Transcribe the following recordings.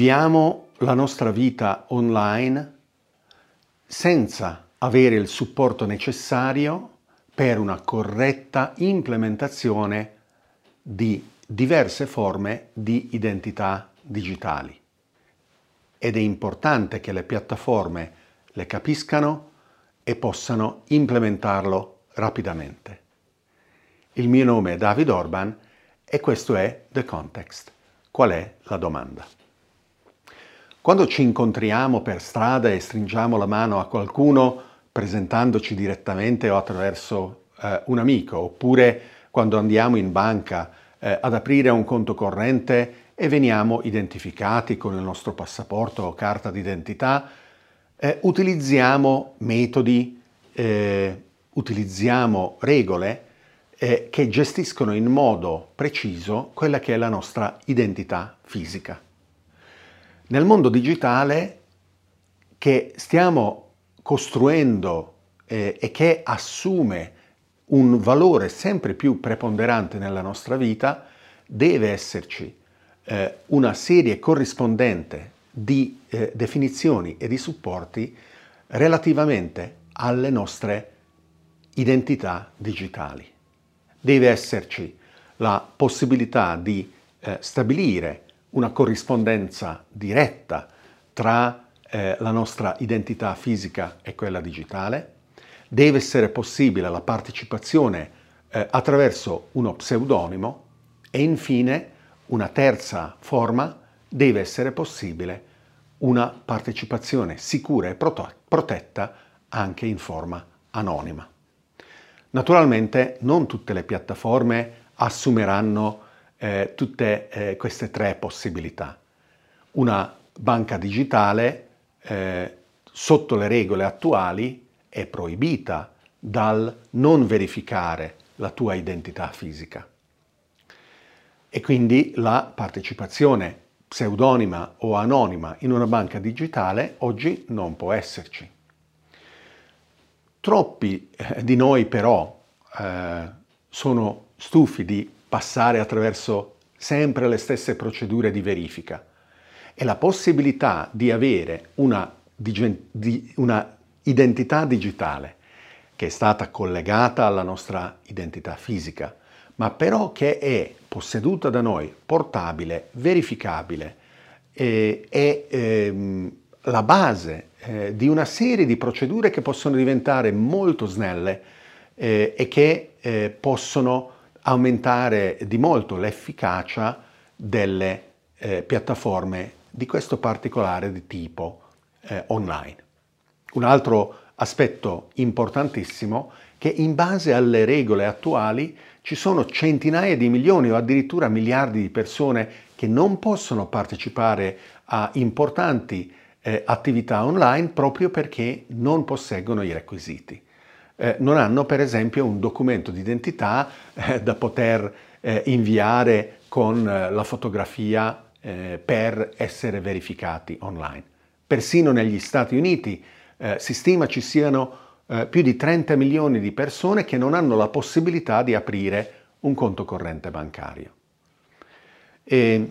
Viviamo la nostra vita online senza avere il supporto necessario per una corretta implementazione di diverse forme di identità digitali. Ed è importante che le piattaforme le capiscano e possano implementarlo rapidamente. Il mio nome è David Orban e questo è The Context. Qual è la domanda? Quando ci incontriamo per strada e stringiamo la mano a qualcuno presentandoci direttamente o attraverso eh, un amico, oppure quando andiamo in banca eh, ad aprire un conto corrente e veniamo identificati con il nostro passaporto o carta d'identità, eh, utilizziamo metodi, eh, utilizziamo regole eh, che gestiscono in modo preciso quella che è la nostra identità fisica. Nel mondo digitale che stiamo costruendo eh, e che assume un valore sempre più preponderante nella nostra vita, deve esserci eh, una serie corrispondente di eh, definizioni e di supporti relativamente alle nostre identità digitali. Deve esserci la possibilità di eh, stabilire una corrispondenza diretta tra eh, la nostra identità fisica e quella digitale, deve essere possibile la partecipazione eh, attraverso uno pseudonimo e infine una terza forma deve essere possibile una partecipazione sicura e protetta anche in forma anonima. Naturalmente non tutte le piattaforme assumeranno eh, tutte eh, queste tre possibilità. Una banca digitale eh, sotto le regole attuali è proibita dal non verificare la tua identità fisica. E quindi la partecipazione pseudonima o anonima in una banca digitale oggi non può esserci. Troppi eh, di noi però eh, sono stufi di passare attraverso sempre le stesse procedure di verifica. E la possibilità di avere una, di, una identità digitale che è stata collegata alla nostra identità fisica, ma però che è posseduta da noi, portabile, verificabile, eh, è ehm, la base eh, di una serie di procedure che possono diventare molto snelle eh, e che eh, possono aumentare di molto l'efficacia delle eh, piattaforme di questo particolare di tipo eh, online. Un altro aspetto importantissimo è che in base alle regole attuali ci sono centinaia di milioni o addirittura miliardi di persone che non possono partecipare a importanti eh, attività online proprio perché non posseggono i requisiti eh, non hanno per esempio un documento d'identità eh, da poter eh, inviare con eh, la fotografia eh, per essere verificati online. Persino negli Stati Uniti eh, si stima ci siano più di 30 milioni di persone che non hanno la possibilità di aprire un conto corrente bancario. E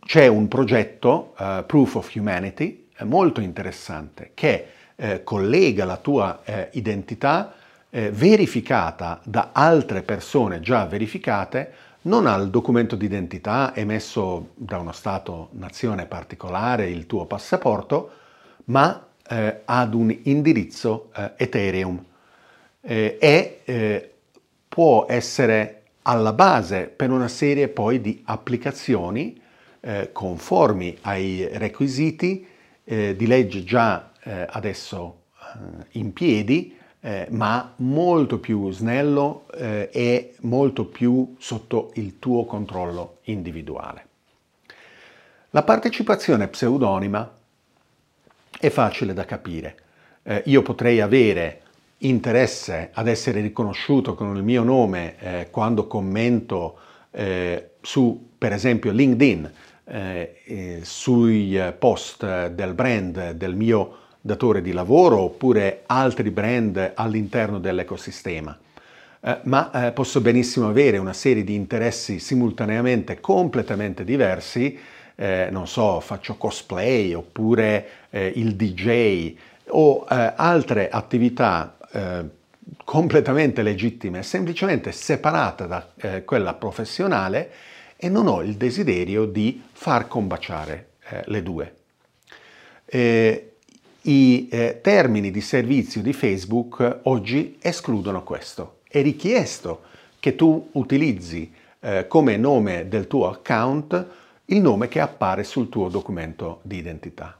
c'è un progetto, Proof of Humanity, molto interessante, che eh, collega la tua eh, identità eh, verificata da altre persone già verificate non al documento d'identità emesso da uno Stato-nazione particolare, il tuo passaporto, ma eh, ad un indirizzo eh, Ethereum. Eh, e può essere alla base per una serie poi di applicazioni conformi ai requisiti di legge già eh, adesso eh, in piedi, eh, ma molto più snello eh, e molto più sotto il tuo controllo individuale. La partecipazione pseudonima è facile da capire. Eh, io potrei avere interesse ad essere riconosciuto con il mio nome eh, quando commento su, per esempio, LinkedIn, eh, sui post del brand del mio datore di lavoro oppure altri brand all'interno dell'ecosistema. Eh, ma eh, posso benissimo avere una serie di interessi simultaneamente completamente diversi eh, non so, faccio cosplay oppure eh, il DJ o eh, altre attività eh, completamente legittime, semplicemente separate da quella professionale e non ho il desiderio di far combaciare le due. I termini di servizio di Facebook oggi escludono questo. È richiesto che tu utilizzi come nome del tuo account il nome che appare sul tuo documento di identità.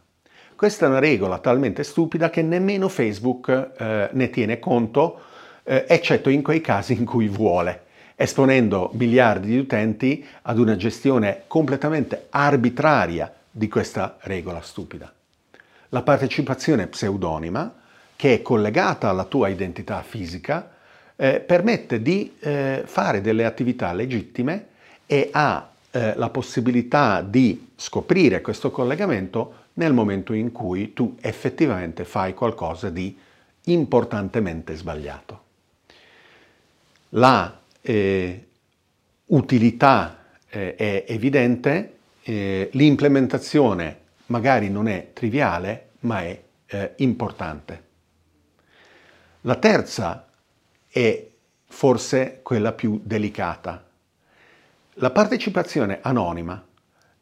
Questa è una regola talmente stupida che nemmeno Facebook eh, ne tiene conto, eh, eccetto in quei casi in cui vuole, esponendo miliardi di utenti ad una gestione completamente arbitraria di questa regola stupida. La partecipazione pseudonima, che è collegata alla tua identità fisica, eh, permette di eh, fare delle attività legittime e ha eh, la possibilità di scoprire questo collegamento nel momento in cui tu effettivamente fai qualcosa di importantemente sbagliato. La eh, utilità eh, è evidente, eh, l'implementazione magari non è triviale, ma è eh, importante. La terza è forse quella più delicata, la partecipazione anonima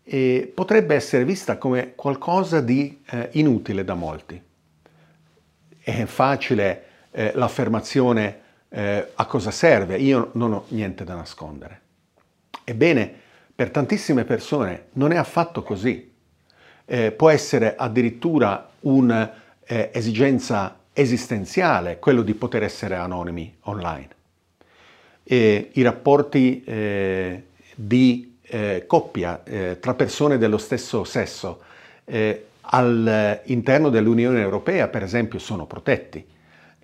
eh, potrebbe essere vista come qualcosa di eh, inutile da molti. È facile eh, l'affermazione eh, a cosa serve, io non ho niente da nascondere. Ebbene, per tantissime persone non è affatto così. Eh, può essere addirittura un'esigenza eh, esistenziale quello di poter essere anonimi online. E I rapporti di eh, coppia eh, tra persone dello stesso sesso eh, all'interno dell'Unione Europea, per esempio, sono protetti.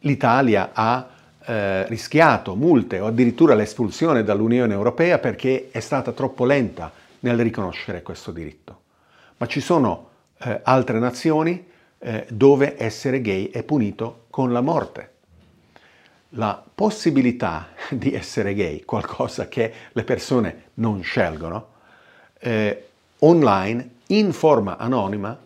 L'Italia ha eh, rischiato multe o addirittura l'espulsione dall'Unione Europea perché è stata troppo lenta nel riconoscere questo diritto. Ma ci sono eh, altre nazioni eh, dove essere gay è punito con la morte la possibilità di essere gay, qualcosa che le persone non scelgono, eh, online, in forma anonima,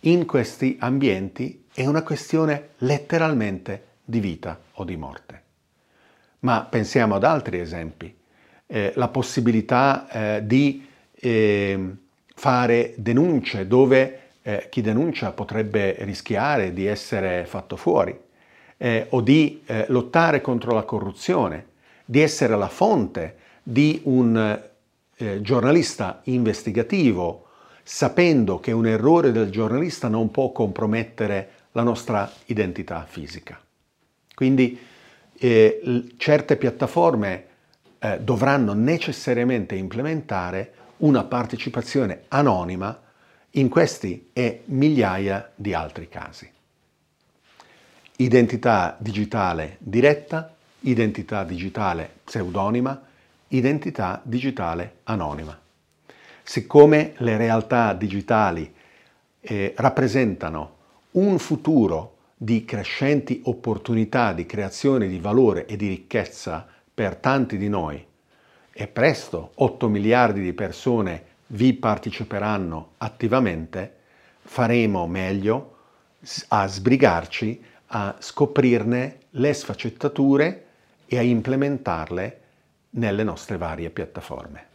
in questi ambienti, è una questione letteralmente di vita o di morte. Ma pensiamo ad altri esempi. Eh, la possibilità eh, di ehm, fare denunce dove eh, chi denuncia potrebbe rischiare di essere fatto fuori eh, o di eh, lottare contro la corruzione, di essere la fonte di un eh, giornalista investigativo, sapendo che un errore del giornalista non può compromettere la nostra identità fisica. Quindi eh, certe piattaforme eh, dovranno necessariamente implementare una partecipazione anonima in questi e migliaia di altri casi identità digitale diretta, identità digitale pseudonima, identità digitale anonima. Siccome le realtà digitali eh, rappresentano un futuro di crescenti opportunità di creazione di valore e di ricchezza per tanti di noi e presto 8 miliardi di persone vi parteciperanno attivamente, faremo meglio a sbrigarci a scoprirne le sfaccettature e a implementarle nelle nostre varie piattaforme.